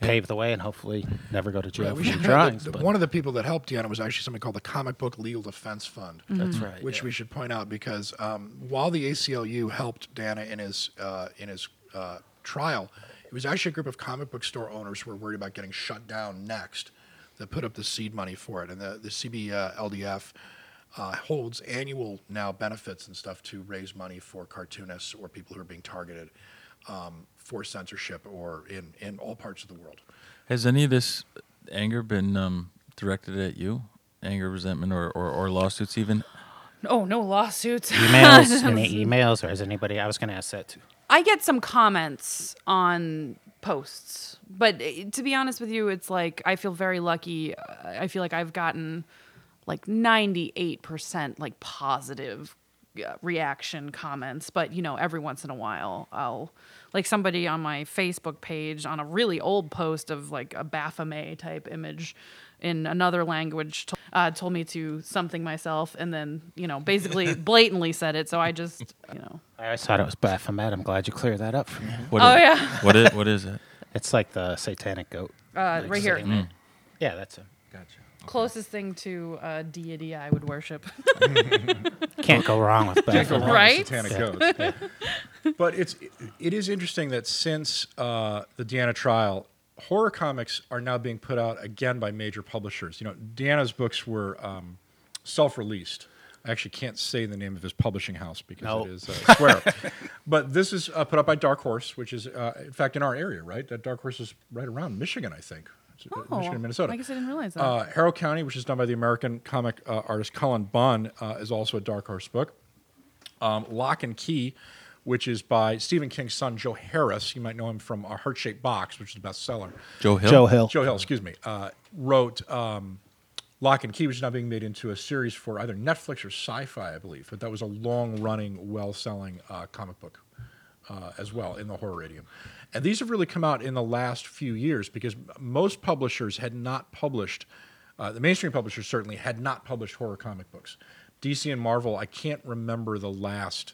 pave the way and hopefully never go to jail Right, for we your should drawings. the- but- one of the people that helped Diana was actually something called the Comic Book Legal Defense Fund. That's right. Which yeah. we should point out because um, while the ACLU helped Diana in his uh, in his uh, trial, it was actually a group of comic book store owners who were worried about getting shut down next that put up the seed money for it, and the the CBLDF uh, holds annual now benefits and stuff to raise money for cartoonists or people who are being targeted um, for censorship or in in all parts of the world. Has any of this anger been um, directed at you? Anger, resentment, or, or, or lawsuits even? Oh, no lawsuits. Emails, any emails, or is anybody? I was going to ask that too. I get some comments on posts, but eh, to be honest with you, it's like I feel very lucky. I feel like I've gotten like 98% like positive reaction comments, but you know, every once in a while, I'll like somebody on my Facebook page on a really old post of like a Baphomet type image in another language to, uh, told me to something myself and then you know basically blatantly said it so i just you know I always thought it was Baphomet. I'm glad you cleared that up for me. What Oh, is- yeah. What is, what is it? It's like the satanic goat. uh, right here Yeah, that's it. Gotcha. closest thing to uh, deity I would worship. Can't go wrong with Can't go wrong Right? with satanic goats. but it's it is interesting that since uh, the Diana trial, horror comics are now being put out again by major publishers. You know, Diana's books were um, self-released. I actually can't say the name of his publishing house because No. it is uh, swear. but this is uh, put up by Dark Horse, which is uh, in fact in our area, right? That Dark Horse is right around Michigan, I think. It's, uh, Michigan, Minnesota. I guess I didn't realize that. Uh, Harrow County, which is done by the American comic uh, artist Cullen Bunn, uh, is also a Dark Horse book. Um, Locke and Key, which is by Stephen King's son Joe Harris. You might know him from A Heart Shaped Box, which is a bestseller. Joe Hill? Joe Hill. Joe Hill, excuse me, uh, wrote um, Locke and Key, which is now being made into a series for either Netflix or Sci-Fi, I believe. But that was a long-running, well-selling uh, comic book uh, as well in the horror idiom. And these have really come out in the last few years because most publishers had not published, uh, the mainstream publishers certainly had not published horror comic books. DC and Marvel, I can't remember the last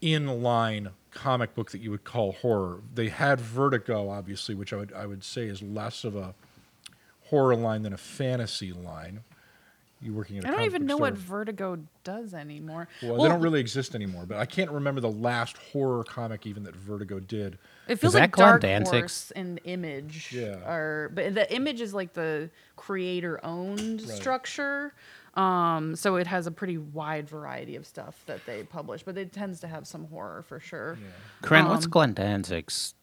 in-line comic book that you would call horror. They had Vertigo, obviously, which I would I would say is less of a horror line than a fantasy line. You working at a I don't comic even book know store. what Vertigo does anymore. Well, they don't really exist anymore, but I can't remember the last horror comic even that Vertigo did. It feels that like Glenn Dark Danzig's? Horse and Image Yeah. are, but the Image is like the creator-owned structure. Um, so it has a pretty wide variety of stuff that they publish, but it tends to have some horror for sure. Corinne, what's Um, Glenn Danzig's?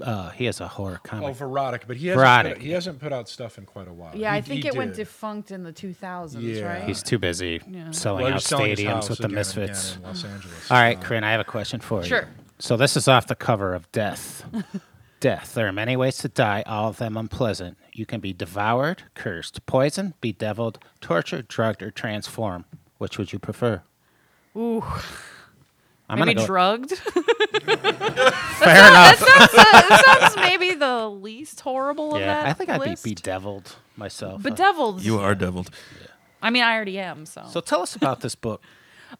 Uh, he has a horror comic. Oh, comic. Verotik, but he hasn't, put Verotik. out, he hasn't put out stuff in quite a while. Yeah, He- I think he it went defunct in the 2000s, Yeah. right? He's too busy selling Well, out selling stadiums with the again and again Misfits. in Los Angeles. All right, Uh, Corinne, I have a question for you. Sure. So this is off the cover of Death. Death. There are many ways to die, all of them unpleasant. You can be devoured, cursed, poisoned, bedeviled, tortured, drugged, or transformed. Which would you prefer? Ooh, I'm maybe gonna go- drugged. Fair enough. that sounds maybe the least horrible of Yeah, that I think I'd list. be bedeviled myself. Uh, Bedeviled. You are deviled. I mean, I already am. So. So tell us about this book.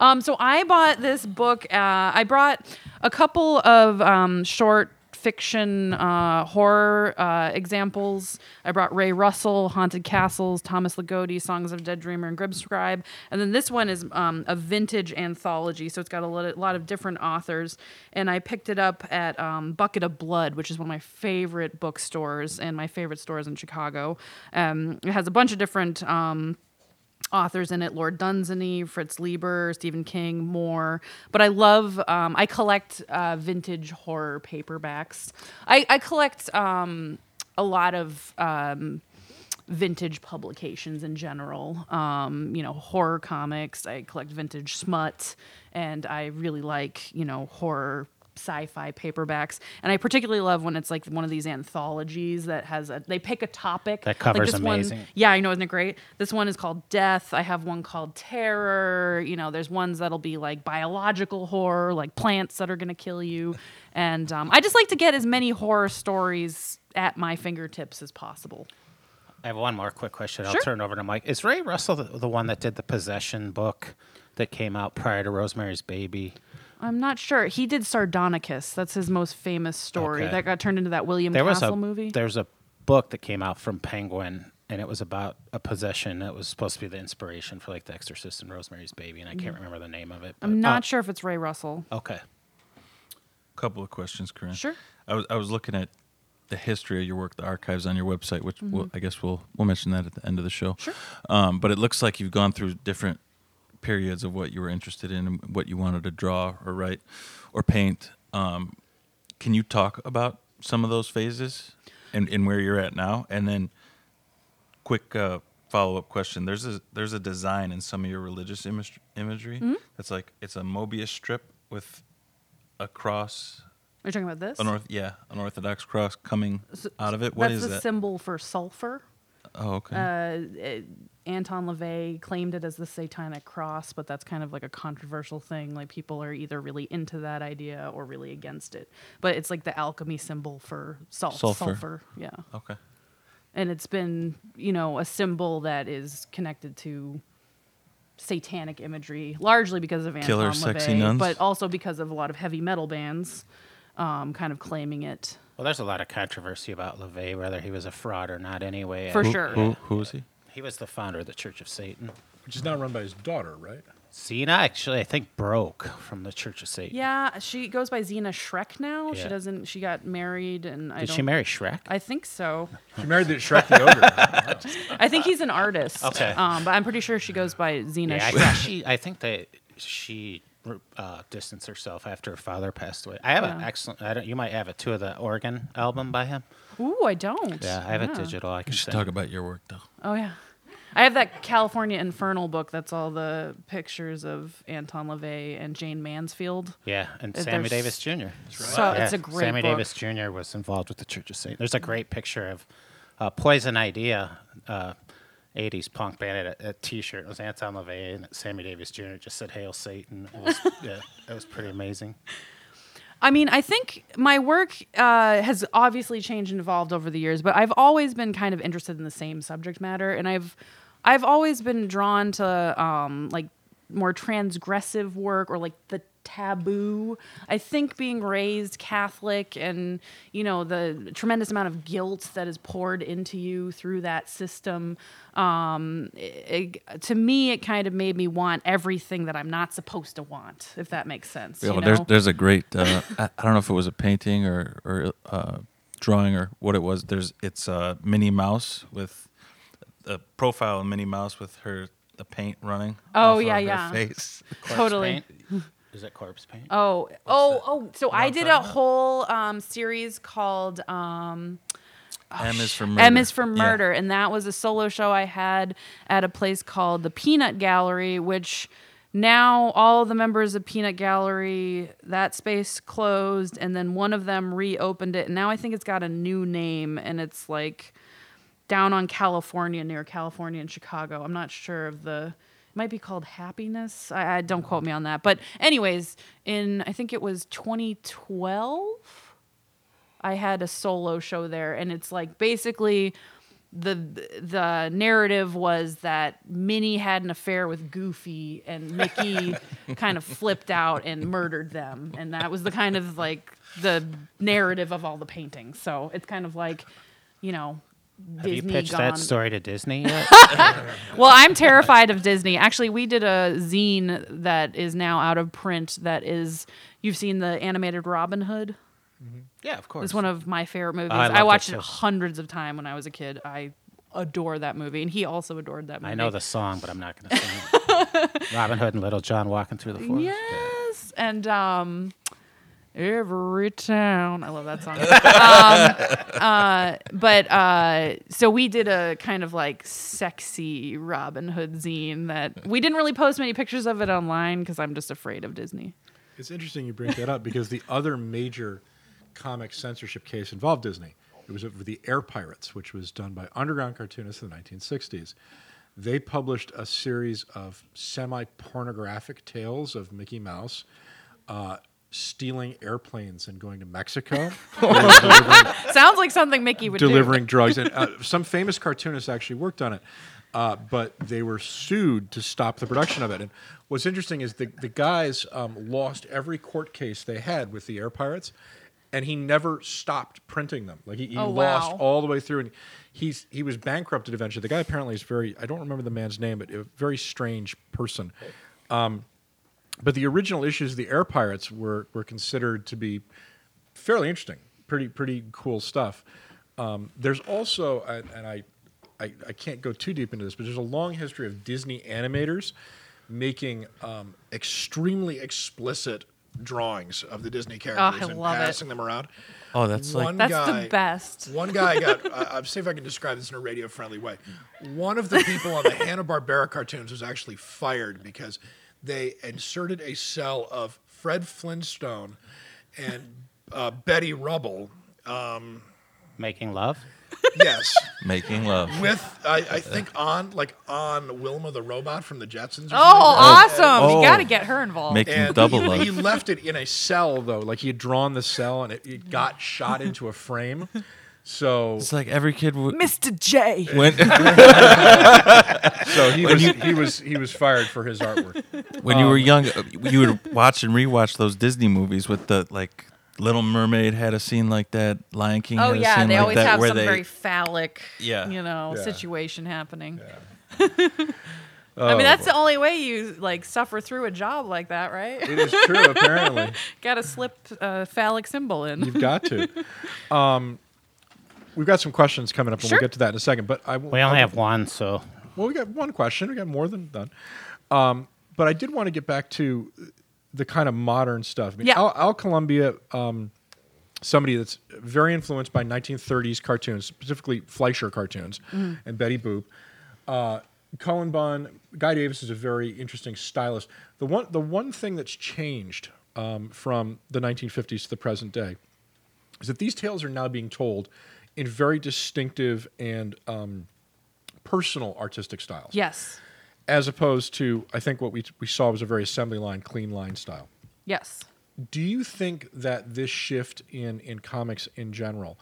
Um, so I bought this book. Uh, I brought a couple of um, short fiction uh, horror uh, examples. I brought Ray Russell, Haunted Castles, Thomas Ligotti, Songs of Dead Dreamer, and Grimscribe. And then this one is um, a vintage anthology, so it's got a lot, lot of different authors. And I picked it up at um, Bucket of Blood, which is one of my favorite bookstores and my favorite stores in Chicago. Um, it has a bunch of different. Um, authors in it Lord Dunsany, Fritz Leiber, Stephen King, more. But I love, um, I collect uh, vintage horror paperbacks. I, I collect um, a lot of. Um, vintage publications in general um, you know horror comics i collect vintage smut and i really like you know horror sci-fi paperbacks and i particularly love when it's like one of these anthologies that has a they pick a topic That like cover's one- amazing. yeah, I know, isn't it great? This one is called Death. I have one called Terror. You know, there's ones that'll be like biological horror, like plants that are going to kill you. And um, I just like to get as many horror stories at my fingertips as possible. I have one more quick question. I'll turn it over to Mike. Is Ray Russell the, the one that did the Possession book that came out prior to Rosemary's Baby? I'm not sure. He did Sardonicus. That's his most famous story. Okay. That got turned into that William There was Castle a movie. There's a book that came out from Penguin, and it was about a possession that was supposed to be the inspiration for like The Exorcist and Rosemary's Baby, and I can't mm-hmm. remember the name of it. I'm not oh, sure if it's Ray Russell. Okay. couple of questions, Corinne. Sure. I was I was looking at the history of your work, the archives on your website, which we'll, mm-hmm. I guess we'll we'll mention that at the end of the show. Sure. Um, but it looks like you've gone through different periods of what you were interested in and what you wanted to draw or write or paint. Um, can you talk about some of those phases and, and where you're at now? And then, quick uh, follow up question: There's a there's a design in some of your religious image, imagery that's like it's a Mobius strip with a cross, Are you talking about this? an orth, yeah, an Orthodox cross coming out of it. What That's is the that? symbol for sulfur. oh, okay. Uh, it- Anton LaVey claimed it as the satanic cross, but that's kind of like a controversial thing. Like people are either really into that idea or really against it. But it's like the alchemy symbol for salt, Sulfur. sulfur. Yeah. okay. and it's been you know a symbol that is connected to satanic imagery largely because of Killer Anton sexy LaVey, nuns? but also because of a lot of heavy metal bands um, kind of claiming it Well, there's a lot of controversy about LaVey, whether he was a fraud or not. Anyway, For And sure. Who, who is he? He was the founder of the Church of Satan. Which is now run by his daughter, right? Zeena actually, I think, broke from the Church of Satan. yeah she goes by Zeena Schreck now she doesn't she got married and I Did don't she marry Shrek? I think so She married the Shrek the ogre. I think he's an artist Okay. um, but I'm pretty sure she goes by Zeena yeah, I Schreck think she. I think that she uh, distanced herself after her father passed away. I have an excellent. I don't. You might have it too. The Oregon album by him. ooh I don't Yeah, I have it digital. I can You should send talk about your work though. Oh yeah. I have that California Infernal book that's all the pictures of Anton LaVey and Jayne Mansfield. Yeah, and Uh, Sammy there's- Davis Jr. So Yeah, it's a great Sammy book. Davis Jr. was involved with the Church of Satan. There's a great picture of uh, Poison Idea, uh, 80s punk band, at a, a T-shirt. It was Anton LaVey and Sammy Davis Jr. just said "Hail Satan." It was, yeah, it was pretty amazing. I mean, I think my work uh, has obviously changed and evolved over the years, but I've always been kind of interested in the same subject matter, and I've I've always been drawn to um, like more transgressive work or like the taboo. I think being raised Catholic and you know the tremendous amount of guilt that is poured into you through that system. Um, it, it- to me, it kind of made me want everything that I'm not supposed to want, if that makes sense. Yeah, you well, there's there's a great uh, I, I don't know if it was a painting or or uh, drawing or what it was. There's it's a Minnie Mouse with a profile of Minnie Mouse with her the paint running. Oh, off of yeah, her yeah. Face. totally. Paint? Is it corpse paint? Oh, oh, oh! So I did a whole um, series called um, M is for murder. M is for Yeah. Murder, and that was a solo show I had at a place called the Peanut Gallery, which now all the members of Peanut Gallery that space closed, and then one of them reopened it, and now I think it's got a new name, and it's like down on California near California and Chicago. I'm not sure of the. It might be called Happiness. I, I don't quote me on that. But anyways, in I think it was 2012, I had a solo show there, and it's like basically the the narrative was that Minnie had an affair with Goofy, and Mickey kind of flipped out and murdered them, and that was the kind of like the narrative of all the paintings. So it's kind of like, you know. Have you pitched gone. that story to Disney yet? Well, I'm terrified of Disney. Actually, we did a zine that is now out of print. That is, you've seen the animated Robin Hood. yeah, of course. It's one of my favorite movies. I I watched it, hundreds of times when I was a kid. I adore that movie, and he also adored that movie. I know the song, but I'm not going to sing it. Robin Hood and Little John walking through the forest. Yes, and um, every town. I love that song. um, uh, but uh, so we did a kind of like sexy Robin Hood zine that we didn't really post many pictures of it online because I'm just afraid of Disney. It's interesting you bring that up because the other major comic censorship case involved Disney. It was the Air Pirates, which was done by underground cartoonists in the 1960s. They published a series of semi pornographic tales of Mickey Mouse uh, stealing airplanes and going to Mexico, Sounds like something Mickey would do. delivering drugs. And uh, some famous cartoonists actually worked on it, uh, but they were sued to stop the production of it. And what's interesting is the, the guys um, lost every court case they had with the Air Pirates, and he never stopped printing them. Like he, he Oh, lost wow. all the way through, and he's he was bankrupted eventually. The guy apparently is very I don't remember the man's name, but a very strange person. Um, but the original issues of the Air Pirates were were considered to be fairly interesting pretty pretty cool stuff. Um, there's also, and, and I, I I can't go too deep into this, but there's a long history of Disney animators making um, extremely explicit drawings of the Disney characters I and love it. passing them around. Oh, that's like One That's guy, the best. One guy got. I, I'll see if I can describe this in a radio-friendly way. One of the people on the Hanna Barbera cartoons was actually fired because they inserted a cell of Fred Flintstone and uh, Betty Rubble. Making love. Yes, making love. with I, I think on like on Wilma the robot from the Jetsons. Or Oh, something like that. awesome! Oh. You got to get her involved. Making And double he, love. he left it in a cell though, like he had drawn the cell and it, it got shot into a frame. So It's like every kid would. Mr. J. When, so he was he was he was fired for his artwork. when you were young, uh, you would watch and rewatch those Disney movies with the like Little Mermaid had a scene like that. Lion King. Oh had a yeah, scene they like always that have where some they, very phallic, Yeah. you know, Yeah. situation happening. Oh, I mean, that's the only way you like suffer through a job like that, right? It is true, apparently. got to slip a phallic symbol in. You've got to. Um, we've got some questions coming up, and Sure. we'll get to that in a second. But I We only have one, so well, we got one question. We got more than done. Um, but I did want to get back to the kind of modern stuff. I mean, Yeah. Al, Al Columbia, um, somebody that's very influenced by 1930s cartoons, specifically Fleischer cartoons and Betty Boop. Uh, Cullen Bunn, Guy Davis is a very interesting stylist. The one, the one thing that's changed um, from the 1950s to the present day is that these tales are now being told in very distinctive and um, personal artistic styles yes, as opposed to I think what we we saw was a very assembly line, clean line style. yes. Do you think that this shift in in comics in general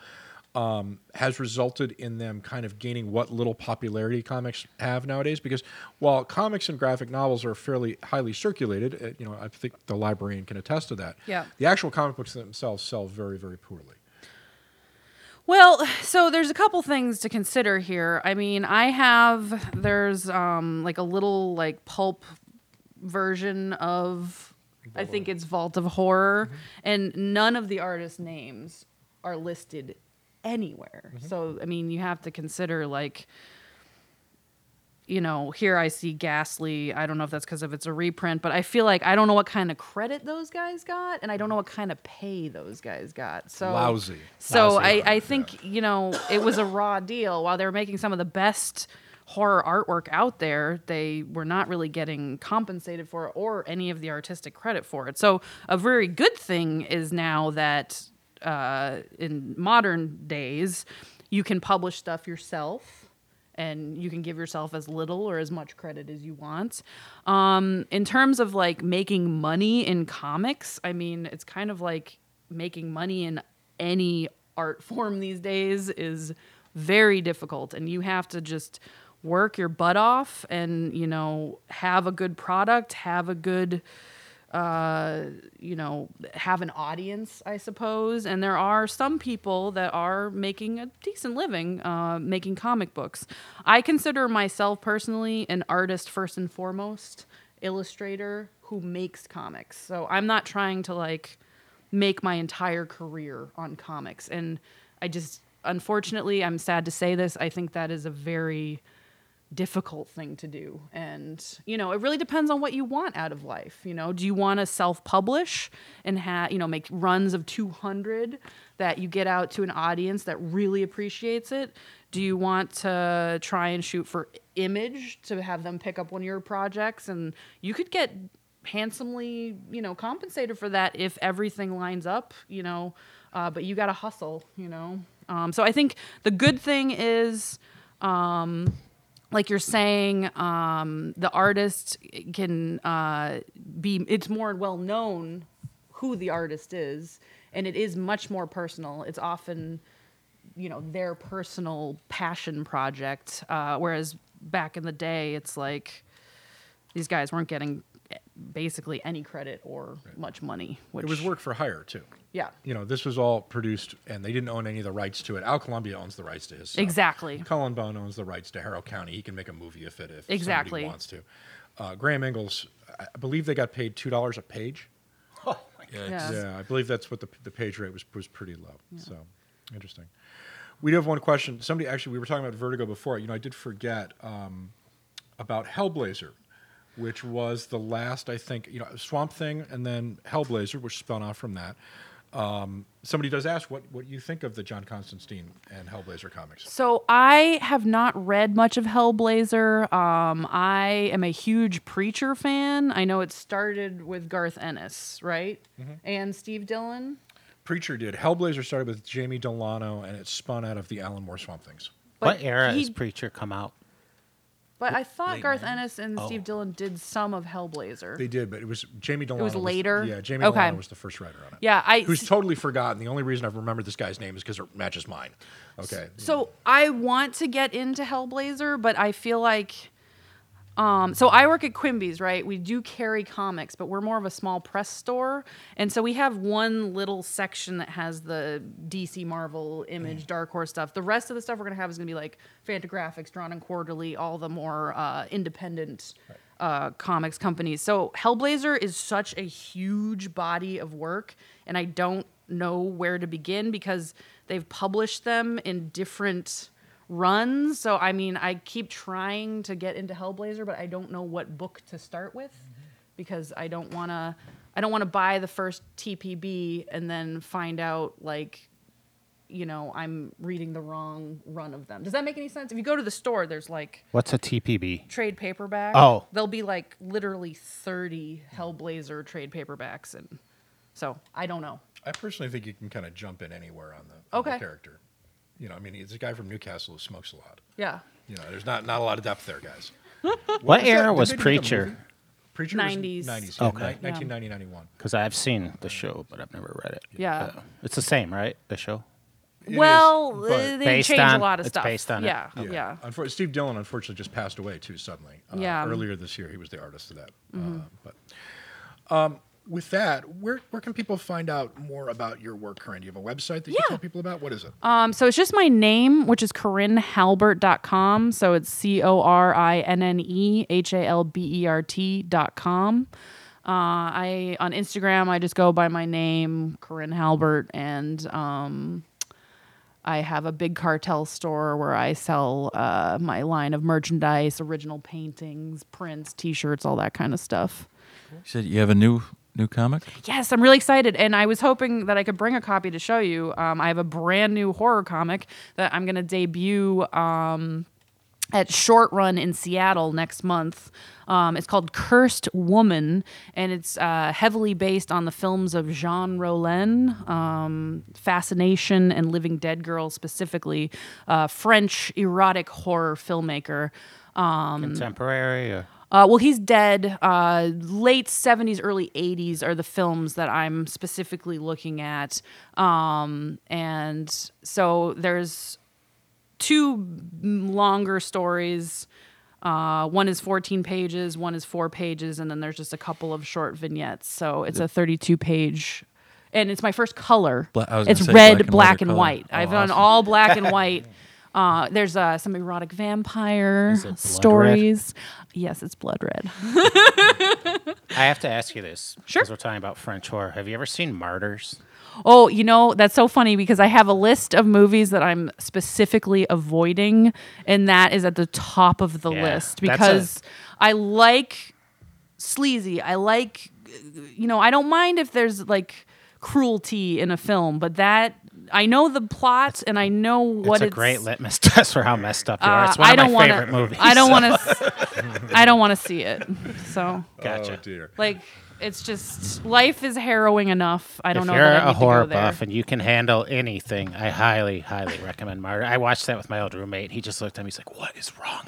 um, has resulted in them kind of gaining what little popularity comics have nowadays? Because while comics and graphic novels are fairly highly circulated, uh, you know, I think the librarian can attest to that. Yeah. The actual comic books themselves sell very very poorly. Well, so there's a couple things to consider here. I mean, I have there's um like a little like pulp version of I think it's Vault of Horror and none of the artist names are listed anywhere. So I mean, you have to consider like you know, here I see Ghastly. I don't know if that's because of it's a reprint, but I feel like I don't know what kind of credit those guys got, and I don't know what kind of pay those guys got. So Lousy. So Lousy. I, I think you know it was a raw deal. While they were making some of the best horror artwork out there, they were not really getting compensated for it or any of the artistic credit for it. So a very good thing is now that uh, in modern days you can publish stuff yourself and you can give yourself as little or as much credit as you want. Um, in terms of like making money in comics, I mean, it's kind of like making money in any art form these days is very difficult, and you have to just work your butt off and you know have a good product, have a good uh, you know, have an audience, I suppose. And there are some people that are making a decent living uh, making comic books. I consider myself personally an artist first and foremost, illustrator who makes comics. So I'm not trying to like make my entire career on comics. And I just, unfortunately, I'm sad to say this, I think that is a very difficult thing to do. And you know it really depends on what you want out of life you know? Do you want to self-publish and have you know make runs of 200 that you get out to an audience that really appreciates it? Do you want to try and shoot for image to have them pick up one of your projects? And you could get handsomely you know compensated for that if everything lines up you know? Uh, but you got to hustle you know? Um, so i think the good thing is um, like you're saying, um, the artist can uh, be, it's more well known who the artist is, and it is much more personal. It's often, you know, their personal passion project. Uh, whereas back in the day, it's like these guys weren't getting basically any credit or much money. Which It was work for hire too. Yeah. You know, this was all produced, and they didn't own any of the rights to it. Al Columbia owns the rights to his stuff. Exactly. Cullen Bunn owns the rights to Harrow County. He can make a movie if it if Exactly. somebody wants to. Uh, Graham Ingels, I I believe they got paid two dollars a page Yeah, Yeah. Yeah, I believe that's what the the page rate was was pretty low. So interesting. We do have one question. Somebody actually, we were talking about Vertigo before. You know, I did forget um, about Hellblazer, which was the last I think you know Swamp Thing, and then Hellblazer, which spun off from that. Um, somebody does ask what what you think of the John Constantine and Hellblazer comics. So I have not read much of Hellblazer. Um, I am a huge Preacher fan. I know it started with Garth Ennis, right? Mm-hmm. And Steve Dillon. Preacher did. Hellblazer started with Jamie Delano, and it spun out of the Alan Moore Swamp Things. What But era he- has Preacher come out? But I thought Late Garth 90s? Ennis and Oh. Steve Dillon did some of Hellblazer. They did, but it was Jamie Delano. It was later? yeah, Jamie Okay. Delano was the first writer on it. yeah, I who's totally forgotten. The only reason I've remembered this guy's name is because it matches mine. Okay. So I want to get into Hellblazer, but I feel like um, so I work at Quimby's, right? We do carry comics, but we're more of a small press store, and so we have one little section that has the DC, Marvel, Image, Dark Horse stuff. The rest of the stuff we're gonna have is gonna be like Fantagraphics, Drawn and Quarterly, all the more uh, independent uh, comics companies. So Hellblazer is such a huge body of work, and I don't know where to begin because they've published them in different runs. So I mean, I keep trying to get into Hellblazer, but I don't know what book to start with because I don't want to I don't want to buy the first TPB and then find out like you know, I'm reading the wrong run of them. Does that make any sense? If you go to the store, there's like What's a TPB? trade paperback. Oh. There'll be like literally 30 Hellblazer trade paperbacks and so I don't know. I personally think you can kind of jump in anywhere on the, on the Okay. character. You know, I mean, he's a guy from Newcastle who smokes a lot. Yeah. You know, there's not not a lot of depth there, guys. What that? era Did was they do the Preacher? Preacher 90s. was 90s. Yeah, Okay. ni- 1990, 91. Because I've seen the show, but I've never read it. Yeah. Uh, it's the same, right? The show. It well, is, uh, they Based changed a lot of it's stuff. based on it. yeah, yeah. Unfor- Steve Dillon, unfortunately, just passed away too suddenly. Uh, Yeah. Earlier this year, he was the artist of that. Mm-hmm. Uh, but um, with that, where where can people find out more about your work, Corinne? Do you have a website that you Yeah. tell people about? What is it? Um, so it's just my name, which is CorinneHalbert.com. So it's C O R I N N E H A L B E R T.com. Uh, I on Instagram I just go by my name, Corinne Halbert, and um, I have a big cartel store where I sell uh, my line of merchandise, original paintings, prints, T-shirts, all that kind of stuff. You said you have a new new comic. Yes, I'm really excited, and I was hoping that I could bring a copy to show you. Um, I have a brand new horror comic that I'm going to debut um, at Short Run in Seattle next month. Um, it's called Cursed Woman, and it's uh, heavily based on the films of Jean Rollin, um, Fascination, and Living Dead Girl, specifically, uh, French erotic horror filmmaker. Um, Contemporary or uh, well, he's dead. Uh, late 70s, early 80s are the films that I'm specifically looking at. Um, and so there's two longer stories. Uh, one is 14 pages, one is four pages, and then there's just a couple of short vignettes. So it's a 32 page. And it's my first color. Bla- it's red, black and black, white and white. Oh, I've done all black and white. Uh, there's uh, some erotic vampire stories. Yes, it's blood red. I have to ask you this. Sure. Because we're talking about French horror. Have you ever seen Martyrs? Oh, you know, that's so funny because I have a list of movies that I'm specifically avoiding, and that is at the top of the Yeah, list because I like sleazy. I like, you know, I don't mind if there's like cruelty in a film, but that I know the plot and I know what it's a it's great litmus test for how messed up you are. uh, It's one I don't my want favorite to. movies. I don't want to. I don't want to see it. So, Gotcha. Oh dear. like, it's just life is harrowing enough. I don't know if you're that I a need horror buff and you can handle anything, I highly, highly recommend Martyr. I watched that with my old roommate. He just looked at me. He's like, "What is wrong?"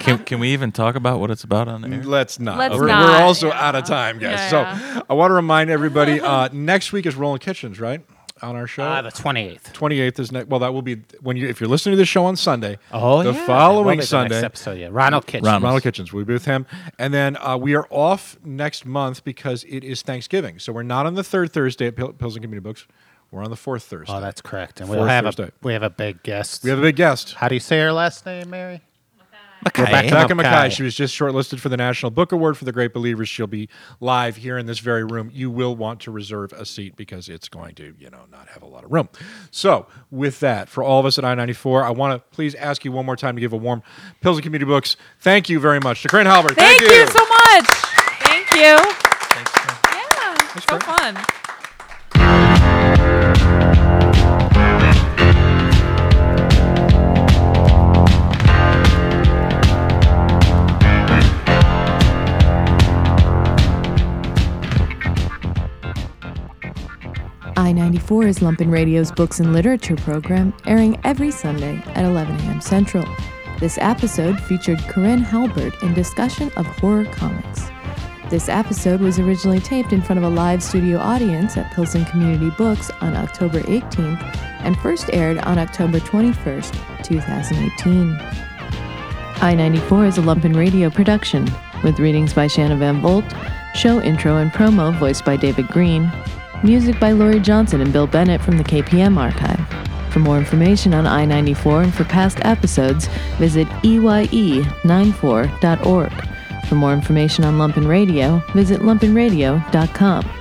Can, can we even talk about what it's about on the air? Let's not. Let's we're, not, we're also yeah. out of time, guys. Yeah, so. I want to remind everybody uh, next week is Ronald Kitchens, right? On our show. uh, the 28th. 28th is next. Well, that will be when you if you're listening to this show on Sunday. Oh, the yeah. Following the Sunday. next episode, yeah. Ronald Kitchen. Ronald. Ronald Kitchens. We'll be with him. And then uh, we are off next month because it is Thanksgiving. So we're not on the third Thursday at Pil- Pilsen Community Books. We're on the fourth Thursday. Oh, that's correct. And Fourth we'll have Thursday. a we have a big guest. we have a big guest. How do you say her last name, Mary? Rebecca Becca Makkai. Makkai. She was just shortlisted for the National Book Award for The Great Believers. She'll be live here in this very room. You will want to reserve a seat because it's going to, you know, not have a lot of room. So, with that, for all of us at I 94, I want to please ask you one more time to give a warm Pilsen Community Books. Thank you very much to Corinne Halbert. Thank, you. so much. Thank you. Thanks. Yeah, so fun. I 94 is Lumpen Radio's books and literature program, airing every Sunday at 11 a.m. Central. This episode featured Corinne Halbert in discussion of horror comics. This episode was originally taped in front of a live studio audience at Pilsen Community Books on October 18th and first aired on October 21st, 2018. I 94 is a Lumpen Radio production, with readings by Shanna Van Volt, show intro and promo voiced by David Green, music by Laurie Johnson and Bill Bennett from the KPM archive. For more information on I 94 and for past episodes, visit E EYE94.org. For more information on Lumpen Radio, visit lumpenradio.com.